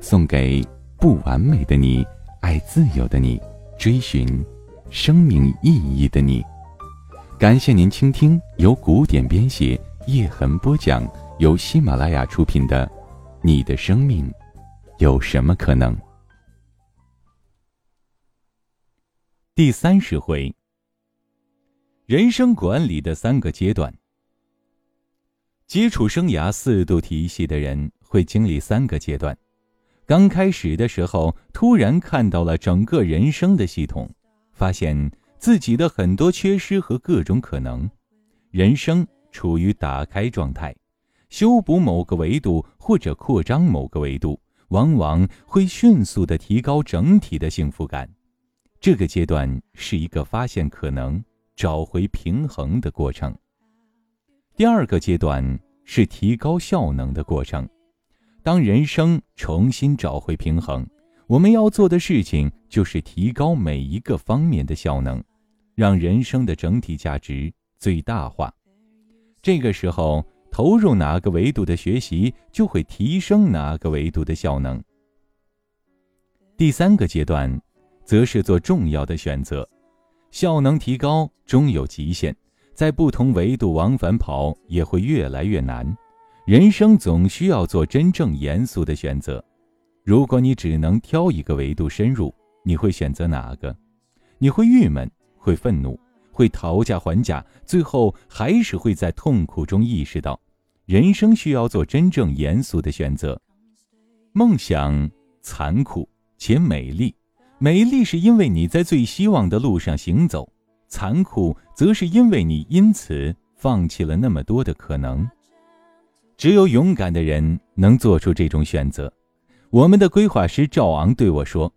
送给不完美的你，爱自由的你，追寻生命意义的你。感谢您倾听由古典编写、叶痕播讲、由喜马拉雅出品的《你的生命有什么可能》第三十回。人生管理的三个阶段。基础生涯四度体系的人会经历三个阶段。刚开始的时候，突然看到了整个人生的系统，发现自己的很多缺失和各种可能，人生处于打开状态，修补某个维度或者扩张某个维度，往往会迅速的提高整体的幸福感。这个阶段是一个发现可能。找回平衡的过程。第二个阶段是提高效能的过程。当人生重新找回平衡，我们要做的事情就是提高每一个方面的效能，让人生的整体价值最大化。这个时候，投入哪个维度的学习，就会提升哪个维度的效能。第三个阶段，则是做重要的选择。效能提高终有极限，在不同维度往返跑也会越来越难。人生总需要做真正严肃的选择。如果你只能挑一个维度深入，你会选择哪个？你会郁闷，会愤怒，会讨价还价，最后还是会在痛苦中意识到，人生需要做真正严肃的选择。梦想残酷且美丽。美丽是因为你在最希望的路上行走，残酷则是因为你因此放弃了那么多的可能。只有勇敢的人能做出这种选择。我们的规划师赵昂对我说：“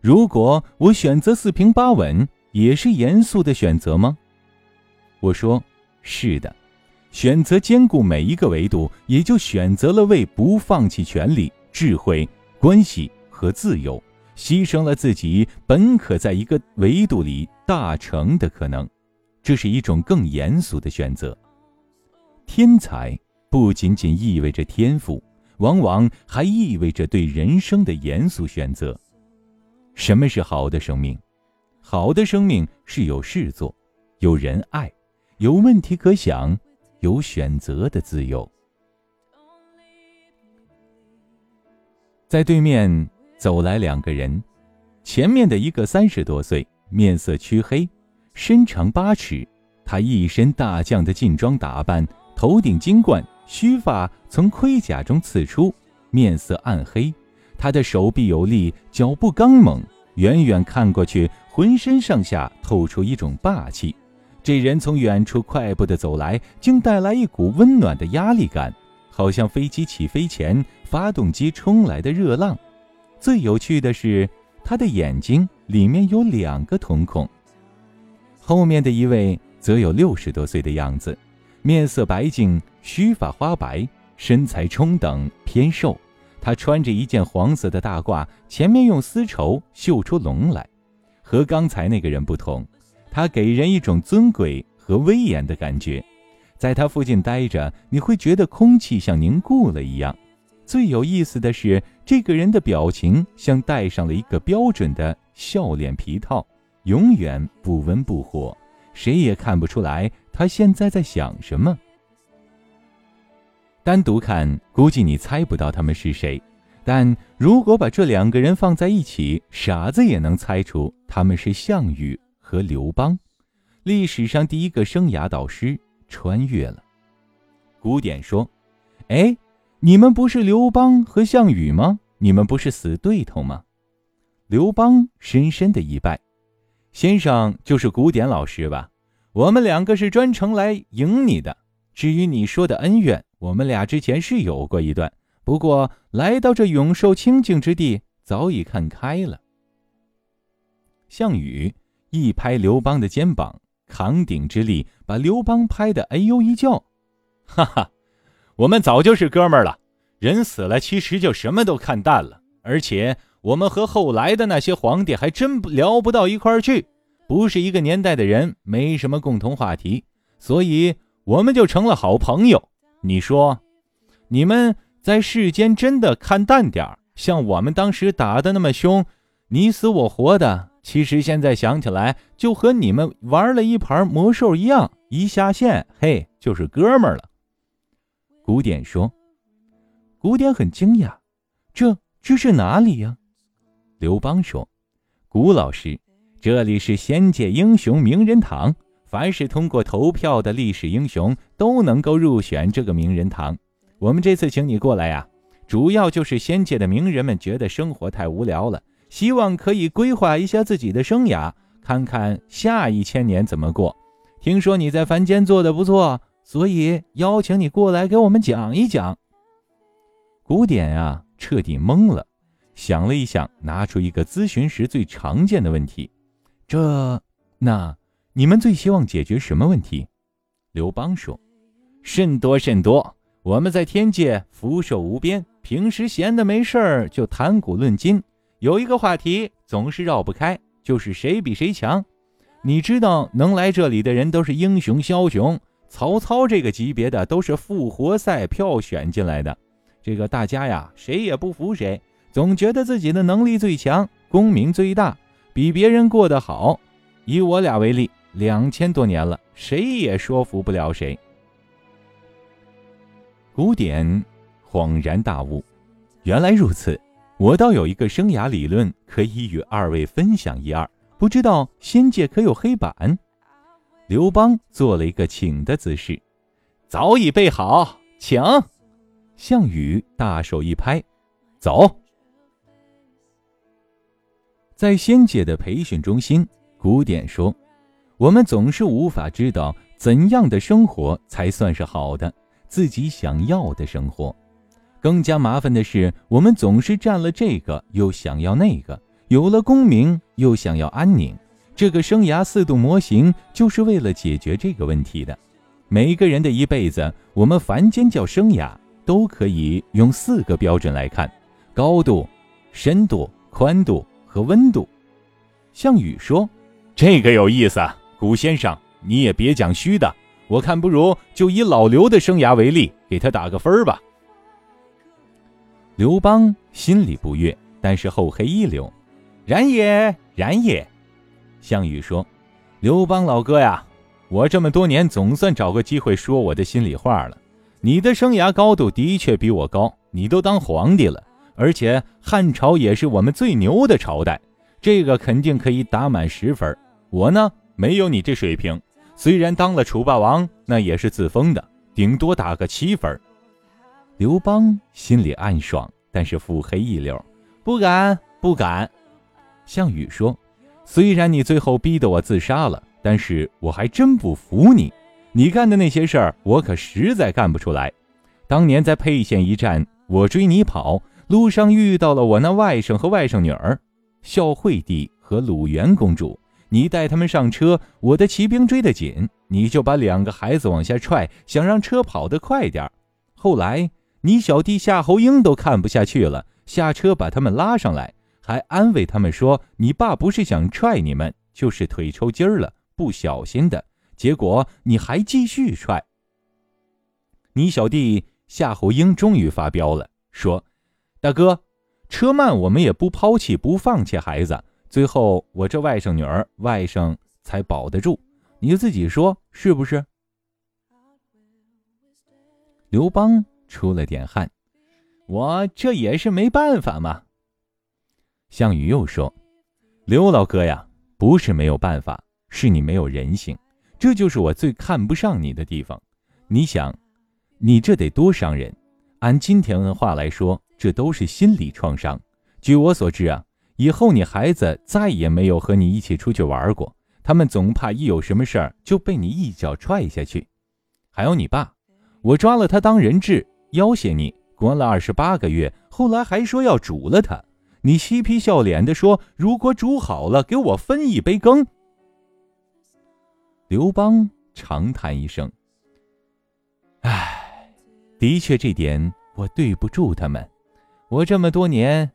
如果我选择四平八稳，也是严肃的选择吗？”我说：“是的，选择兼顾每一个维度，也就选择了为不放弃权利、智慧、关系和自由。”牺牲了自己本可在一个维度里大成的可能，这是一种更严肃的选择。天才不仅仅意味着天赋，往往还意味着对人生的严肃选择。什么是好的生命？好的生命是有事做，有人爱，有问题可想，有选择的自由。在对面。走来两个人，前面的一个三十多岁，面色黢黑，身长八尺，他一身大将的劲装打扮，头顶金冠，须发从盔甲中刺出，面色暗黑。他的手臂有力，脚步刚猛，远远看过去，浑身上下透出一种霸气。这人从远处快步的走来，竟带来一股温暖的压力感，好像飞机起飞前发动机冲来的热浪。最有趣的是，他的眼睛里面有两个瞳孔。后面的一位则有六十多岁的样子，面色白净，须发花白，身材中等偏瘦。他穿着一件黄色的大褂，前面用丝绸绣出龙来。和刚才那个人不同，他给人一种尊贵和威严的感觉。在他附近待着，你会觉得空气像凝固了一样。最有意思的是，这个人的表情像戴上了一个标准的笑脸皮套，永远不温不火，谁也看不出来他现在在想什么。单独看，估计你猜不到他们是谁，但如果把这两个人放在一起，傻子也能猜出他们是项羽和刘邦，历史上第一个生涯导师穿越了。古典说：“哎。”你们不是刘邦和项羽吗？你们不是死对头吗？刘邦深深的一拜，先生就是古典老师吧？我们两个是专程来迎你的。至于你说的恩怨，我们俩之前是有过一段，不过来到这永寿清净之地，早已看开了。项羽一拍刘邦的肩膀，扛鼎之力把刘邦拍得哎呦一叫：“哈哈，我们早就是哥们儿了。人死了，其实就什么都看淡了。而且我们和后来的那些皇帝还真聊不到一块儿去，不是一个年代的人，没什么共同话题，所以我们就成了好朋友。你说，你们在世间真的看淡点儿，像我们当时打的那么凶，你死我活的。”其实现在想起来，就和你们玩了一盘魔兽一样，一下线，嘿，就是哥们儿了。古典说：“古典很惊讶，这这是哪里呀？”刘邦说：“古老师，这里是仙界英雄名人堂，凡是通过投票的历史英雄都能够入选这个名人堂。我们这次请你过来呀，主要就是仙界的名人们觉得生活太无聊了。”希望可以规划一下自己的生涯，看看下一千年怎么过。听说你在凡间做的不错，所以邀请你过来给我们讲一讲。古典啊，彻底懵了，想了一想，拿出一个咨询时最常见的问题：这那你们最希望解决什么问题？刘邦说：甚多甚多。我们在天界福寿无边，平时闲的没事儿就谈古论今。有一个话题总是绕不开，就是谁比谁强。你知道能来这里的人都是英雄枭雄，曹操这个级别的都是复活赛票选进来的。这个大家呀，谁也不服谁，总觉得自己的能力最强，功名最大，比别人过得好。以我俩为例，两千多年了，谁也说服不了谁。古典恍然大悟，原来如此。我倒有一个生涯理论可以与二位分享一二，不知道仙界可有黑板？刘邦做了一个请的姿势，早已备好，请。项羽大手一拍，走。在仙界的培训中心，古典说：“我们总是无法知道怎样的生活才算是好的，自己想要的生活。”更加麻烦的是，我们总是占了这个，又想要那个；有了功名，又想要安宁。这个生涯四度模型就是为了解决这个问题的。每个人的一辈子，我们凡间叫生涯，都可以用四个标准来看：高度、深度、宽度和温度。项羽说：“这个有意思啊，古先生，你也别讲虚的。我看不如就以老刘的生涯为例，给他打个分吧。”刘邦心里不悦，但是厚黑一流。然也，然也。项羽说：“刘邦老哥呀，我这么多年总算找个机会说我的心里话了。你的生涯高度的确比我高，你都当皇帝了，而且汉朝也是我们最牛的朝代，这个肯定可以打满十分。我呢，没有你这水平，虽然当了楚霸王，那也是自封的，顶多打个七分。”刘邦心里暗爽，但是腹黑一流，不敢不敢。项羽说：“虽然你最后逼得我自杀了，但是我还真不服你。你干的那些事儿，我可实在干不出来。当年在沛县一战，我追你跑，路上遇到了我那外甥和外甥女儿，孝惠帝和鲁元公主。你带他们上车，我的骑兵追得紧，你就把两个孩子往下踹，想让车跑得快点后来。”你小弟夏侯婴都看不下去了，下车把他们拉上来，还安慰他们说：“你爸不是想踹你们，就是腿抽筋儿了，不小心的。”结果你还继续踹。你小弟夏侯婴终于发飙了，说：“大哥，车慢我们也不抛弃不放弃孩子，最后我这外甥女儿外甥才保得住，你就自己说是不是？”刘邦。出了点汗，我这也是没办法嘛。项羽又说：“刘老哥呀，不是没有办法，是你没有人性，这就是我最看不上你的地方。你想，你这得多伤人？按今天的话来说，这都是心理创伤。据我所知啊，以后你孩子再也没有和你一起出去玩过，他们总怕一有什么事儿就被你一脚踹下去。还有你爸，我抓了他当人质。”要挟你，关了二十八个月，后来还说要煮了他。你嬉皮笑脸的说，如果煮好了，给我分一杯羹。刘邦长叹一声：“唉，的确，这点我对不住他们。我这么多年，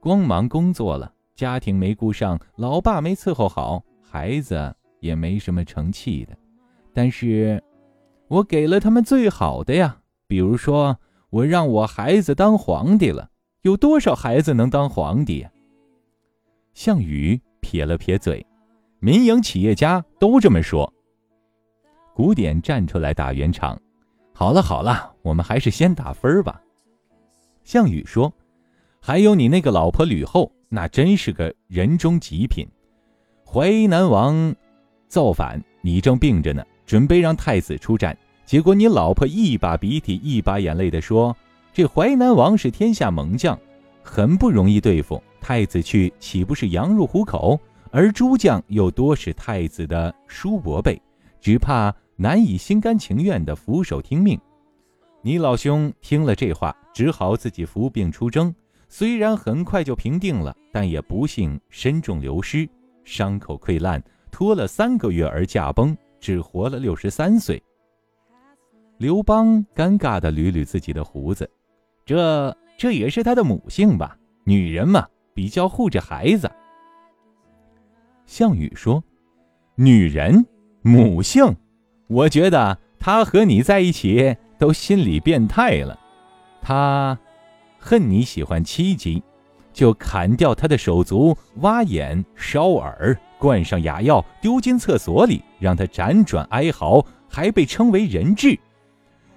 光忙工作了，家庭没顾上，老爸没伺候好，孩子也没什么成器的。但是，我给了他们最好的呀，比如说，我让我孩子当皇帝了。”有多少孩子能当皇帝？项羽撇了撇嘴，民营企业家都这么说。古典站出来打圆场：“好了好了，我们还是先打分吧。”项羽说：“还有你那个老婆吕后，那真是个人中极品。淮南王造反，你正病着呢，准备让太子出战，结果你老婆一把鼻涕一把眼泪的说。”这淮南王是天下猛将，很不容易对付。太子去岂不是羊入虎口？而诸将又多是太子的叔伯辈，只怕难以心甘情愿地俯首听命。你老兄听了这话，只好自己服病出征。虽然很快就平定了，但也不幸身中流失，伤口溃烂，拖了三个月而驾崩，只活了六十三岁。刘邦尴尬地捋捋自己的胡子。这这也是他的母性吧？女人嘛，比较护着孩子。项羽说：“女人母性，我觉得他和你在一起都心理变态了。他恨你喜欢七级，就砍掉他的手足，挖眼、烧耳，灌上哑药，丢进厕所里，让他辗转哀嚎，还被称为人质。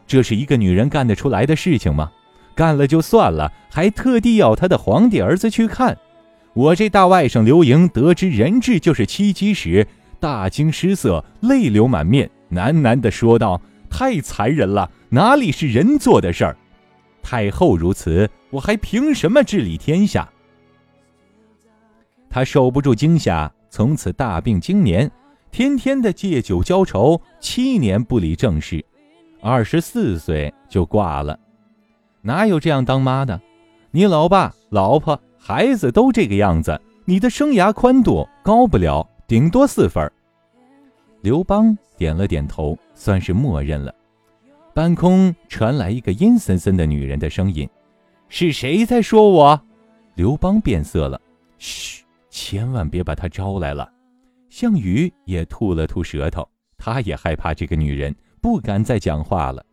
这是一个女人干得出来的事情吗？”干了就算了，还特地要他的皇帝儿子去看。我这大外甥刘盈得知人质就是七姬时，大惊失色，泪流满面，喃喃地说道：“太残忍了，哪里是人做的事儿？太后如此，我还凭什么治理天下？”他受不住惊吓，从此大病经年，天天的借酒浇愁，七年不理政事，二十四岁就挂了。哪有这样当妈的？你老爸、老婆、孩子都这个样子，你的生涯宽度高不了，顶多四分。刘邦点了点头，算是默认了。半空传来一个阴森森的女人的声音：“是谁在说我？”刘邦变色了：“嘘，千万别把她招来了。”项羽也吐了吐舌头，他也害怕这个女人，不敢再讲话了。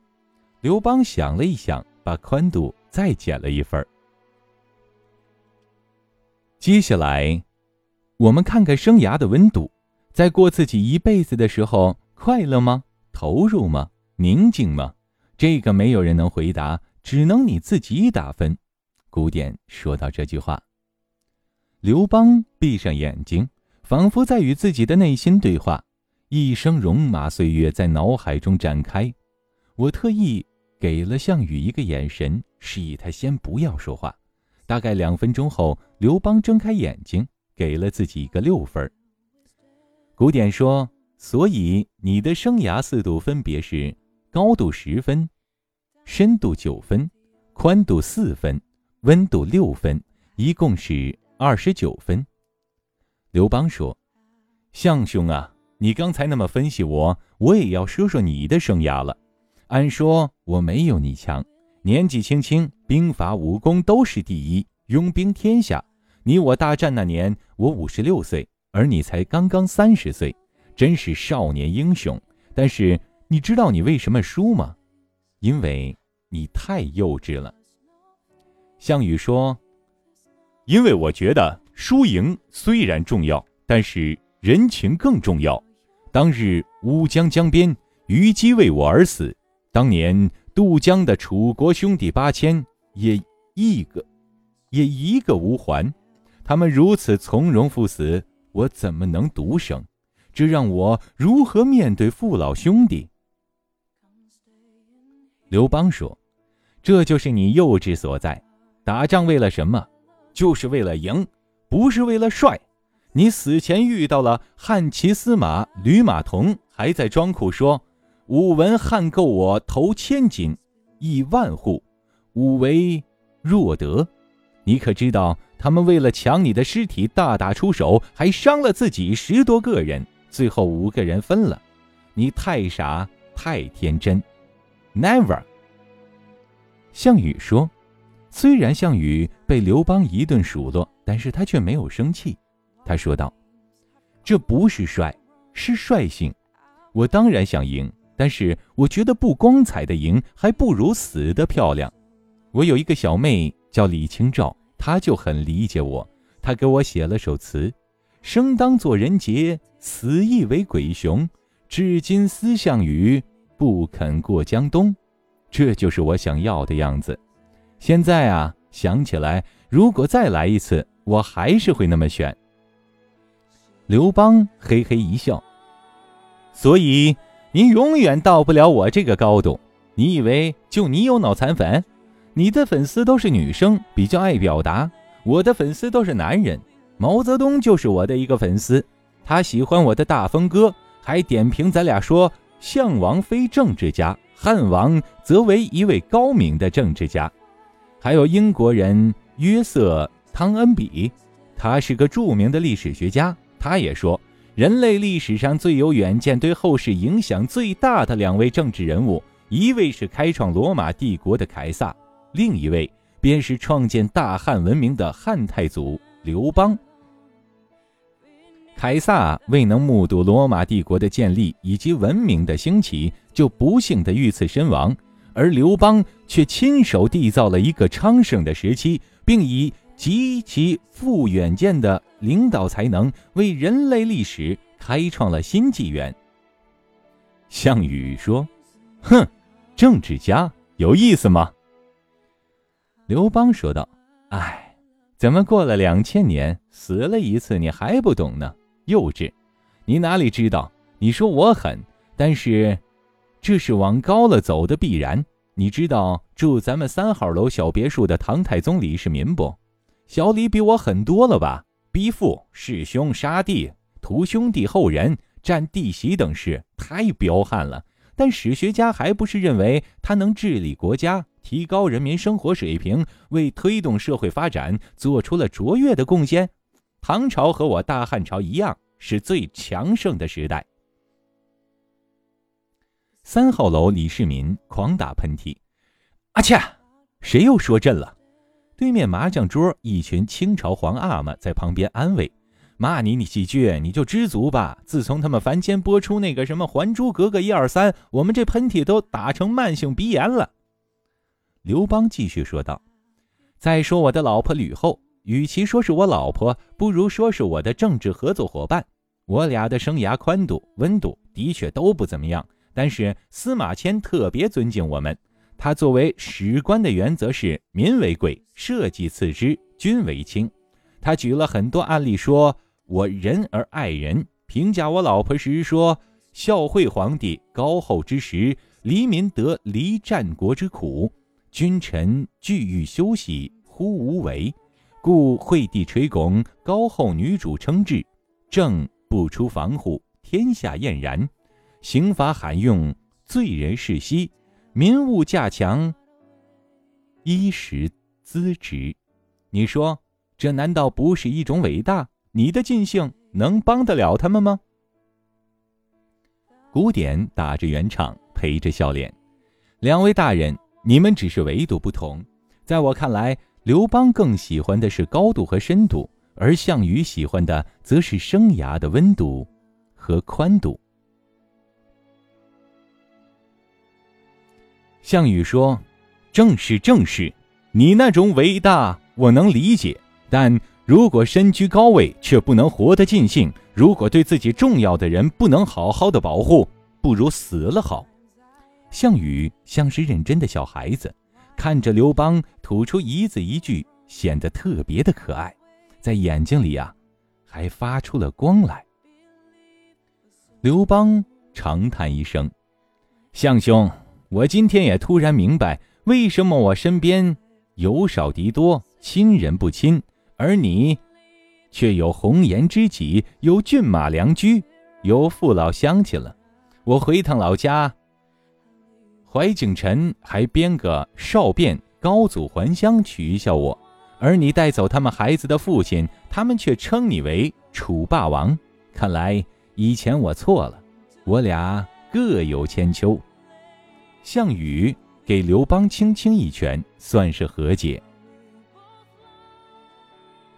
刘邦想了一想。把宽度再减了一分。接下来，我们看看生涯的温度，在过自己一辈子的时候，快乐吗？投入吗？宁静吗？这个没有人能回答，只能你自己打分。古典说到这句话，刘邦闭上眼睛，仿佛在与自己的内心对话，一生戎马岁月在脑海中展开。我特意。给了项羽一个眼神，示意他先不要说话。大概两分钟后，刘邦睁开眼睛，给了自己一个六分。古典说，所以你的生涯四度分别是：高度十分，深度九分，宽度四分，温度六分，一共是二十九分。刘邦说：“项兄啊，你刚才那么分析我，我也要说说你的生涯了。”按说我没有你强，年纪轻轻，兵法武功都是第一，拥兵天下。你我大战那年，我五十六岁，而你才刚刚三十岁，真是少年英雄。但是你知道你为什么输吗？因为你太幼稚了。项羽说：“因为我觉得输赢虽然重要，但是人情更重要。当日乌江江边，虞姬为我而死。”当年渡江的楚国兄弟八千，也一个，也一个无还。他们如此从容赴死，我怎么能独生？这让我如何面对父老兄弟？刘邦说：“这就是你幼稚所在。打仗为了什么？就是为了赢，不是为了帅。你死前遇到了汉骑司马吕马童，还在装酷说。”吾闻汉购我头千金，亿万户。武为若得。你可知道，他们为了抢你的尸体大打出手，还伤了自己十多个人，最后五个人分了。你太傻，太天真，never。项羽说：“虽然项羽被刘邦一顿数落，但是他却没有生气。他说道：‘这不是帅，是率性。我当然想赢，但是我觉得不光彩的赢，还不如死的漂亮。我有一个小妹叫李清照，她就很理解我。她给我写了首词：生当作人杰，死亦为鬼雄。至今思项羽，不肯过江东。’”这就是我想要的样子。现在啊，想起来，如果再来一次，我还是会那么选。刘邦嘿嘿一笑。所以你永远到不了我这个高度。你以为就你有脑残粉？你的粉丝都是女生，比较爱表达。我的粉丝都是男人。毛泽东就是我的一个粉丝，他喜欢我的大风歌，还点评咱俩说项王非政治家。汉王则为一位高明的政治家，还有英国人约瑟·汤恩比，他是个著名的历史学家。他也说，人类历史上最有远见、对后世影响最大的两位政治人物，一位是开创罗马帝国的凯撒，另一位便是创建大汉文明的汉太祖刘邦。凯撒未能目睹罗马帝国的建立以及文明的兴起，就不幸的遇刺身亡；而刘邦却亲手缔造了一个昌盛的时期，并以极其富远见的领导才能，为人类历史开创了新纪元。项羽说：“哼，政治家有意思吗？”刘邦说道：“哎，怎么过了两千年，死了一次，你还不懂呢？”幼稚，你哪里知道？你说我狠，但是，这是往高了走的必然。你知道住咱们三号楼小别墅的唐太宗李世民不？小李比我狠多了吧？逼父、弑兄、杀弟、屠兄弟后人、占弟媳等事，太彪悍了。但史学家还不是认为他能治理国家，提高人民生活水平，为推动社会发展做出了卓越的贡献。唐朝和我大汉朝一样，是最强盛的时代。三号楼李世民狂打喷嚏，阿切，谁又说朕了？对面麻将桌一群清朝皇阿玛在旁边安慰：“骂你你几句，你就知足吧。自从他们凡间播出那个什么《还珠格格》一二三，我们这喷嚏都打成慢性鼻炎了。”刘邦继续说道：“再说我的老婆吕后。”与其说是我老婆，不如说是我的政治合作伙伴。我俩的生涯宽度、温度的确都不怎么样，但是司马迁特别尊敬我们。他作为史官的原则是民为贵，社稷次之，君为轻。他举了很多案例，说我仁而爱人。评价我老婆时说：孝惠皇帝高后之时，黎民得离战国之苦，君臣俱欲休息，忽无为。故惠帝垂拱，高后女主称制，政不出防户，天下晏然。刑罚罕用，罪人世息，民物价强，衣食资质。你说，这难道不是一种伟大？你的尽兴能帮得了他们吗？古典打着圆场，陪着笑脸。两位大人，你们只是维度不同，在我看来。刘邦更喜欢的是高度和深度，而项羽喜欢的则是生涯的温度和宽度。项羽说：“正是正是，你那种伟大我能理解，但如果身居高位却不能活得尽兴，如果对自己重要的人不能好好的保护，不如死了好。”项羽像是认真的小孩子。看着刘邦吐出一字一句，显得特别的可爱，在眼睛里呀，还发出了光来。刘邦长叹一声：“项兄，我今天也突然明白，为什么我身边友少敌多，亲人不亲，而你，却有红颜知己，有骏马良驹，有父老乡亲了。我回趟老家。”怀景臣还编个少变高祖还乡取笑我，而你带走他们孩子的父亲，他们却称你为楚霸王。看来以前我错了，我俩各有千秋。项羽给刘邦轻轻一拳，算是和解。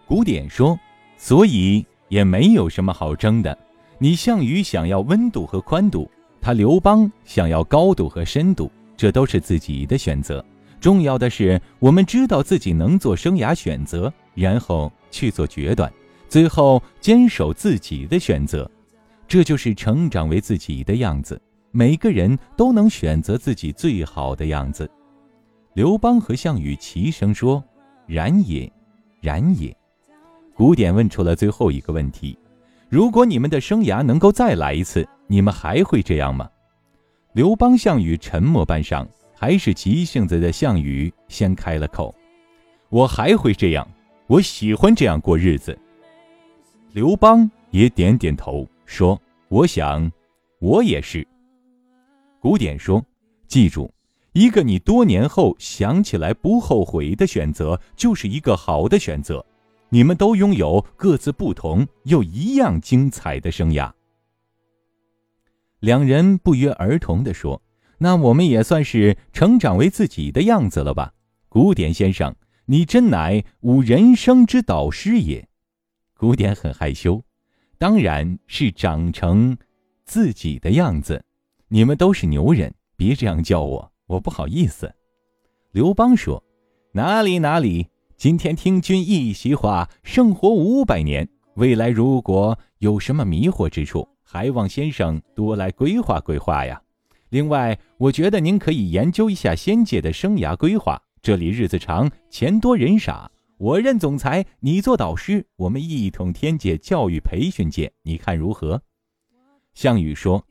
古典说，所以也没有什么好争的。你项羽想要温度和宽度，他刘邦想要高度和深度，这都是自己的选择。重要的是，我们知道自己能做生涯选择，然后去做决断，最后坚守自己的选择，这就是成长为自己的样子。每个人都能选择自己最好的样子。刘邦和项羽齐声说：“然也，然也。”古典问出了最后一个问题。如果你们的生涯能够再来一次，你们还会这样吗？刘邦、项羽沉默半晌，还是急性子的项羽先开了口：“我还会这样，我喜欢这样过日子。”刘邦也点点头，说：“我想，我也是。”古典说：“记住，一个你多年后想起来不后悔的选择，就是一个好的选择。”你们都拥有各自不同又一样精彩的生涯。两人不约而同地说：“那我们也算是成长为自己的样子了吧？”古典先生，你真乃吾人生之导师也。古典很害羞，当然是长成自己的样子。你们都是牛人，别这样叫我，我不好意思。刘邦说：“哪里哪里。”今天听君一席话，胜活五百年。未来如果有什么迷惑之处，还望先生多来规划规划呀。另外，我觉得您可以研究一下仙界的生涯规划。这里日子长，钱多人傻。我任总裁，你做导师，我们一统天界教育培训界，你看如何？项羽说：“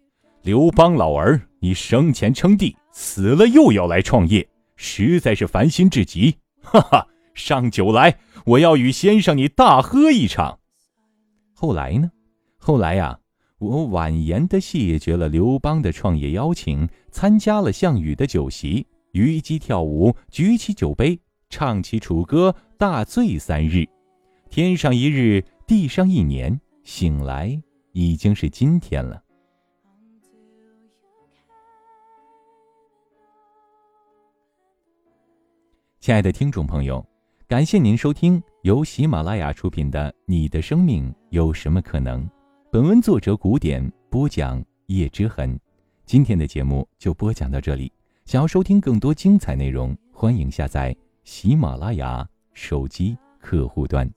刘邦老儿，你生前称帝，死了又要来创业，实在是烦心至极。”哈哈。上酒来，我要与先生你大喝一场。后来呢？后来呀，我婉言的谢绝了刘邦的创业邀请，参加了项羽的酒席，虞姬跳舞，举起酒杯，唱起楚歌，大醉三日。天上一日，地上一年，醒来已经是今天了。亲爱的听众朋友。感谢您收听由喜马拉雅出品的《你的生命有什么可能》，本文作者古典播讲叶之痕。今天的节目就播讲到这里。想要收听更多精彩内容，欢迎下载喜马拉雅手机客户端。